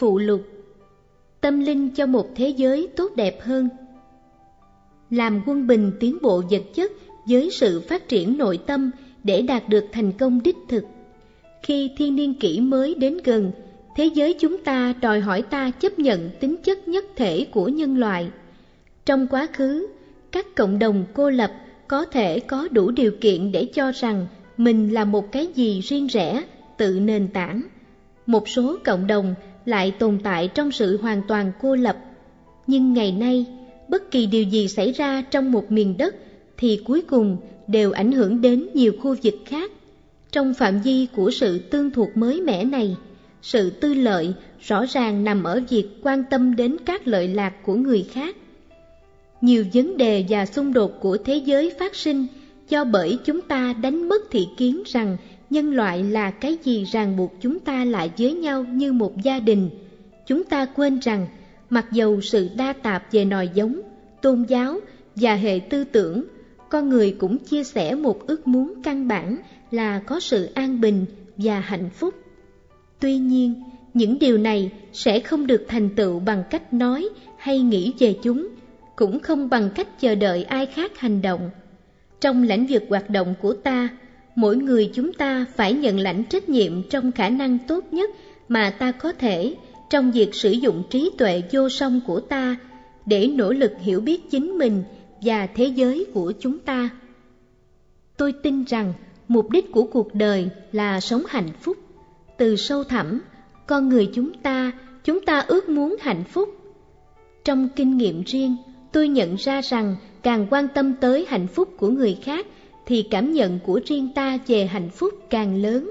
Phụ lục Tâm linh cho một thế giới tốt đẹp hơn Làm quân bình tiến bộ vật chất với sự phát triển nội tâm để đạt được thành công đích thực. Khi thiên niên kỷ mới đến gần, thế giới chúng ta đòi hỏi ta chấp nhận tính chất nhất thể của nhân loại. Trong quá khứ, các cộng đồng cô lập có thể có đủ điều kiện để cho rằng mình là một cái gì riêng rẽ, tự nền tảng. Một số cộng đồng lại tồn tại trong sự hoàn toàn cô lập. Nhưng ngày nay, bất kỳ điều gì xảy ra trong một miền đất thì cuối cùng đều ảnh hưởng đến nhiều khu vực khác. Trong phạm vi của sự tương thuộc mới mẻ này, sự tư lợi rõ ràng nằm ở việc quan tâm đến các lợi lạc của người khác. Nhiều vấn đề và xung đột của thế giới phát sinh do bởi chúng ta đánh mất thị kiến rằng nhân loại là cái gì ràng buộc chúng ta lại với nhau như một gia đình. Chúng ta quên rằng, mặc dầu sự đa tạp về nòi giống, tôn giáo và hệ tư tưởng, con người cũng chia sẻ một ước muốn căn bản là có sự an bình và hạnh phúc. Tuy nhiên, những điều này sẽ không được thành tựu bằng cách nói hay nghĩ về chúng, cũng không bằng cách chờ đợi ai khác hành động. Trong lãnh vực hoạt động của ta, mỗi người chúng ta phải nhận lãnh trách nhiệm trong khả năng tốt nhất mà ta có thể trong việc sử dụng trí tuệ vô song của ta để nỗ lực hiểu biết chính mình và thế giới của chúng ta. Tôi tin rằng mục đích của cuộc đời là sống hạnh phúc. Từ sâu thẳm, con người chúng ta, chúng ta ước muốn hạnh phúc. Trong kinh nghiệm riêng, tôi nhận ra rằng càng quan tâm tới hạnh phúc của người khác thì cảm nhận của riêng ta về hạnh phúc càng lớn.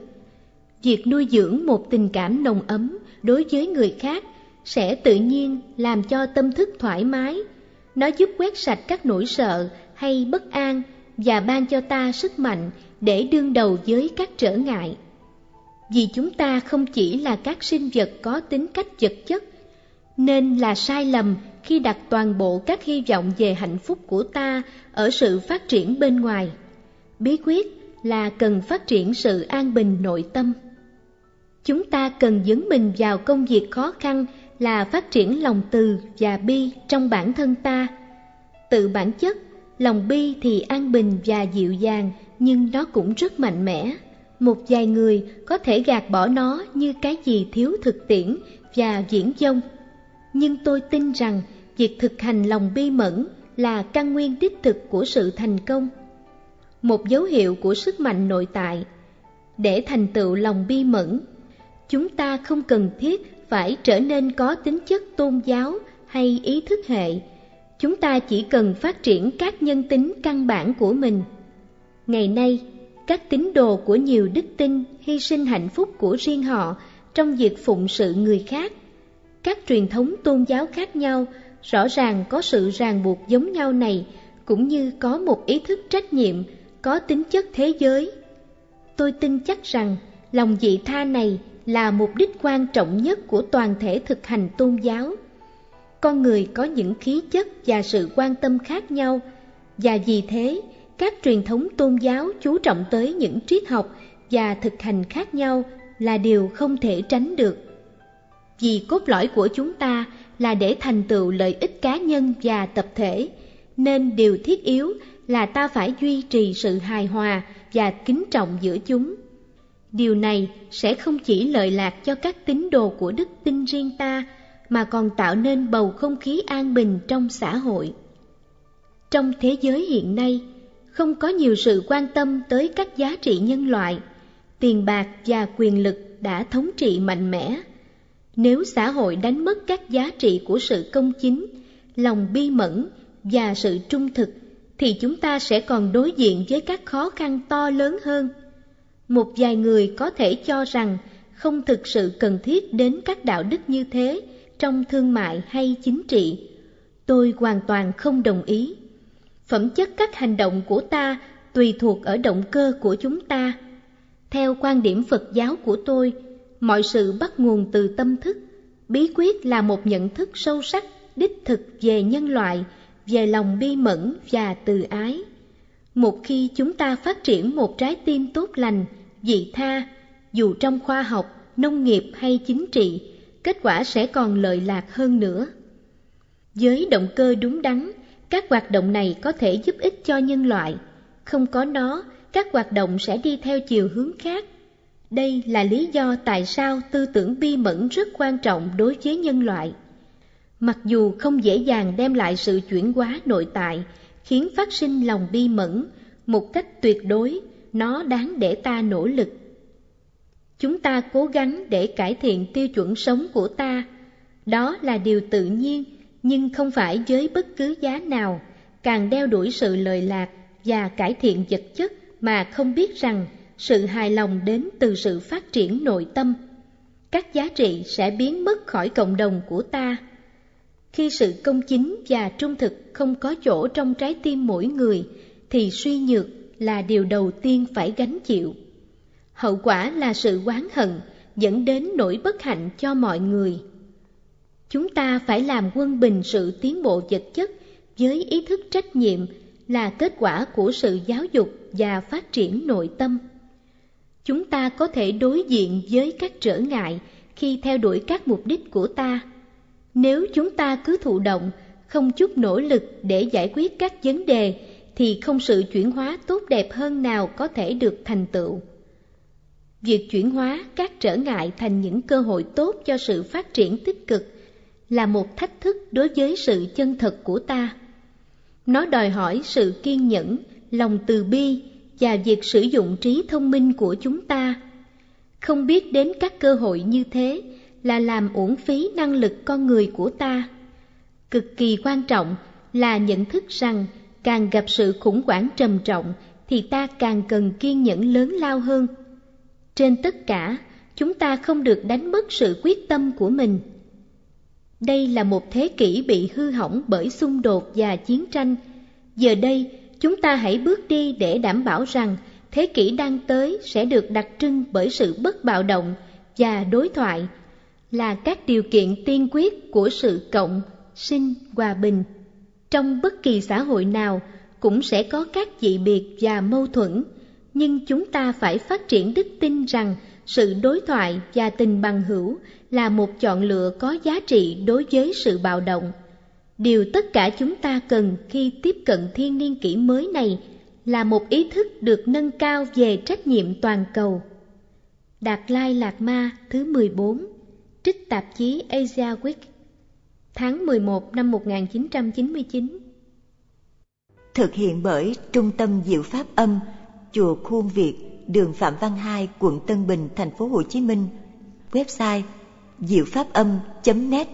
Việc nuôi dưỡng một tình cảm nồng ấm đối với người khác sẽ tự nhiên làm cho tâm thức thoải mái. Nó giúp quét sạch các nỗi sợ hay bất an và ban cho ta sức mạnh để đương đầu với các trở ngại. Vì chúng ta không chỉ là các sinh vật có tính cách vật chất, nên là sai lầm khi đặt toàn bộ các hy vọng về hạnh phúc của ta ở sự phát triển bên ngoài. Bí quyết là cần phát triển sự an bình nội tâm. Chúng ta cần dấn mình vào công việc khó khăn là phát triển lòng từ và bi trong bản thân ta. Tự bản chất, lòng bi thì an bình và dịu dàng nhưng nó cũng rất mạnh mẽ. Một vài người có thể gạt bỏ nó như cái gì thiếu thực tiễn và diễn dông. Nhưng tôi tin rằng việc thực hành lòng bi mẫn là căn nguyên đích thực của sự thành công. Một dấu hiệu của sức mạnh nội tại. Để thành tựu lòng bi mẫn, chúng ta không cần thiết phải trở nên có tính chất tôn giáo hay ý thức hệ. Chúng ta chỉ cần phát triển các nhân tính căn bản của mình. Ngày nay, các tín đồ của nhiều đức tin hy sinh hạnh phúc của riêng họ trong việc phụng sự người khác. Các truyền thống tôn giáo khác nhau rõ ràng có sự ràng buộc giống nhau này cũng như có một ý thức trách nhiệm có tính chất thế giới. Tôi tin chắc rằng lòng dị tha này là mục đích quan trọng nhất của toàn thể thực hành tôn giáo. Con người có những khí chất và sự quan tâm khác nhau, và vì thế các truyền thống tôn giáo chú trọng tới những triết học và thực hành khác nhau là điều không thể tránh được. Vì cốt lõi của chúng ta là để thành tựu lợi ích cá nhân và tập thể, nên điều thiết yếu là ta phải duy trì sự hài hòa và kính trọng giữa chúng. Điều này sẽ không chỉ lợi lạc cho các tín đồ của đức tin riêng ta, mà còn tạo nên bầu không khí an bình trong xã hội. Trong thế giới hiện nay, không có nhiều sự quan tâm tới các giá trị nhân loại, tiền bạc và quyền lực đã thống trị mạnh mẽ. Nếu xã hội đánh mất các giá trị của sự công chính, lòng bi mẫn và sự trung thực, thì chúng ta sẽ còn đối diện với các khó khăn to lớn hơn. Một vài người có thể cho rằng không thực sự cần thiết đến các đạo đức như thế trong thương mại hay chính trị. Tôi hoàn toàn không đồng ý. Phẩm chất các hành động của ta tùy thuộc ở động cơ của chúng ta. Theo quan điểm Phật giáo của tôi, mọi sự bắt nguồn từ tâm thức. Bí quyết là một nhận thức sâu sắc, đích thực về nhân loại, về lòng bi mẫn và từ ái. Một khi chúng ta phát triển một trái tim tốt lành, dị tha, dù trong khoa học, nông nghiệp hay chính trị, kết quả sẽ còn lợi lạc hơn nữa. Với động cơ đúng đắn, các hoạt động này có thể giúp ích cho nhân loại. Không có nó, các hoạt động sẽ đi theo chiều hướng khác. Đây là lý do tại sao tư tưởng bi mẫn rất quan trọng đối với nhân loại. Mặc dù không dễ dàng đem lại sự chuyển hóa nội tại, khiến phát sinh lòng bi mẫn, một cách tuyệt đối, nó đáng để ta nỗ lực. Chúng ta cố gắng để cải thiện tiêu chuẩn sống của ta, đó là điều tự nhiên, nhưng không phải với bất cứ giá nào, càng đeo đuổi sự lợi lạc và cải thiện vật chất mà không biết rằng sự hài lòng đến từ sự phát triển nội tâm. Các giá trị sẽ biến mất khỏi cộng đồng của ta. Khi sự công chính và trung thực không có chỗ trong trái tim mỗi người, thì suy nhược là điều đầu tiên phải gánh chịu. Hậu quả là sự oán hận dẫn đến nỗi bất hạnh cho mọi người. Chúng ta phải làm quân bình sự tiến bộ vật chất với ý thức trách nhiệm là kết quả của sự giáo dục và phát triển nội tâm. Chúng ta có thể đối diện với các trở ngại khi theo đuổi các mục đích của ta. Nếu chúng ta cứ thụ động, không chút nỗ lực để giải quyết các vấn đề, thì không sự chuyển hóa tốt đẹp hơn nào có thể được thành tựu. Việc chuyển hóa các trở ngại thành những cơ hội tốt cho sự phát triển tích cực là một thách thức đối với sự chân thật của ta. Nó đòi hỏi sự kiên nhẫn, lòng từ bi và việc sử dụng trí thông minh của chúng ta. Không biết đến các cơ hội như thế là làm uổng phí năng lực con người của ta. Cực kỳ quan trọng là nhận thức rằng càng gặp sự khủng hoảng trầm trọng thì ta càng cần kiên nhẫn lớn lao hơn. Trên tất cả, chúng ta không được đánh mất sự quyết tâm của mình. Đây là một thế kỷ bị hư hỏng bởi xung đột và chiến tranh. Giờ đây, chúng ta hãy bước đi để đảm bảo rằng thế kỷ đang tới sẽ được đặc trưng bởi sự bất bạo động và đối thoại là các điều kiện tiên quyết của sự cộng, sinh, hòa bình. Trong bất kỳ xã hội nào cũng sẽ có các dị biệt và mâu thuẫn, nhưng chúng ta phải phát triển đức tin rằng sự đối thoại và tình bằng hữu là một chọn lựa có giá trị đối với sự bạo động. Điều tất cả chúng ta cần khi tiếp cận thiên niên kỷ mới này là một ý thức được nâng cao về trách nhiệm toàn cầu. Đạt Lai Lạt Ma thứ 14 Trích tạp chí Asia Week Tháng 11 năm 1999 Thực hiện bởi Trung tâm Diệu Pháp Âm Chùa Khuôn Việt đường Phạm Văn Hai, quận Tân Bình, thành phố Hồ Chí Minh. Website diệu pháp âm.net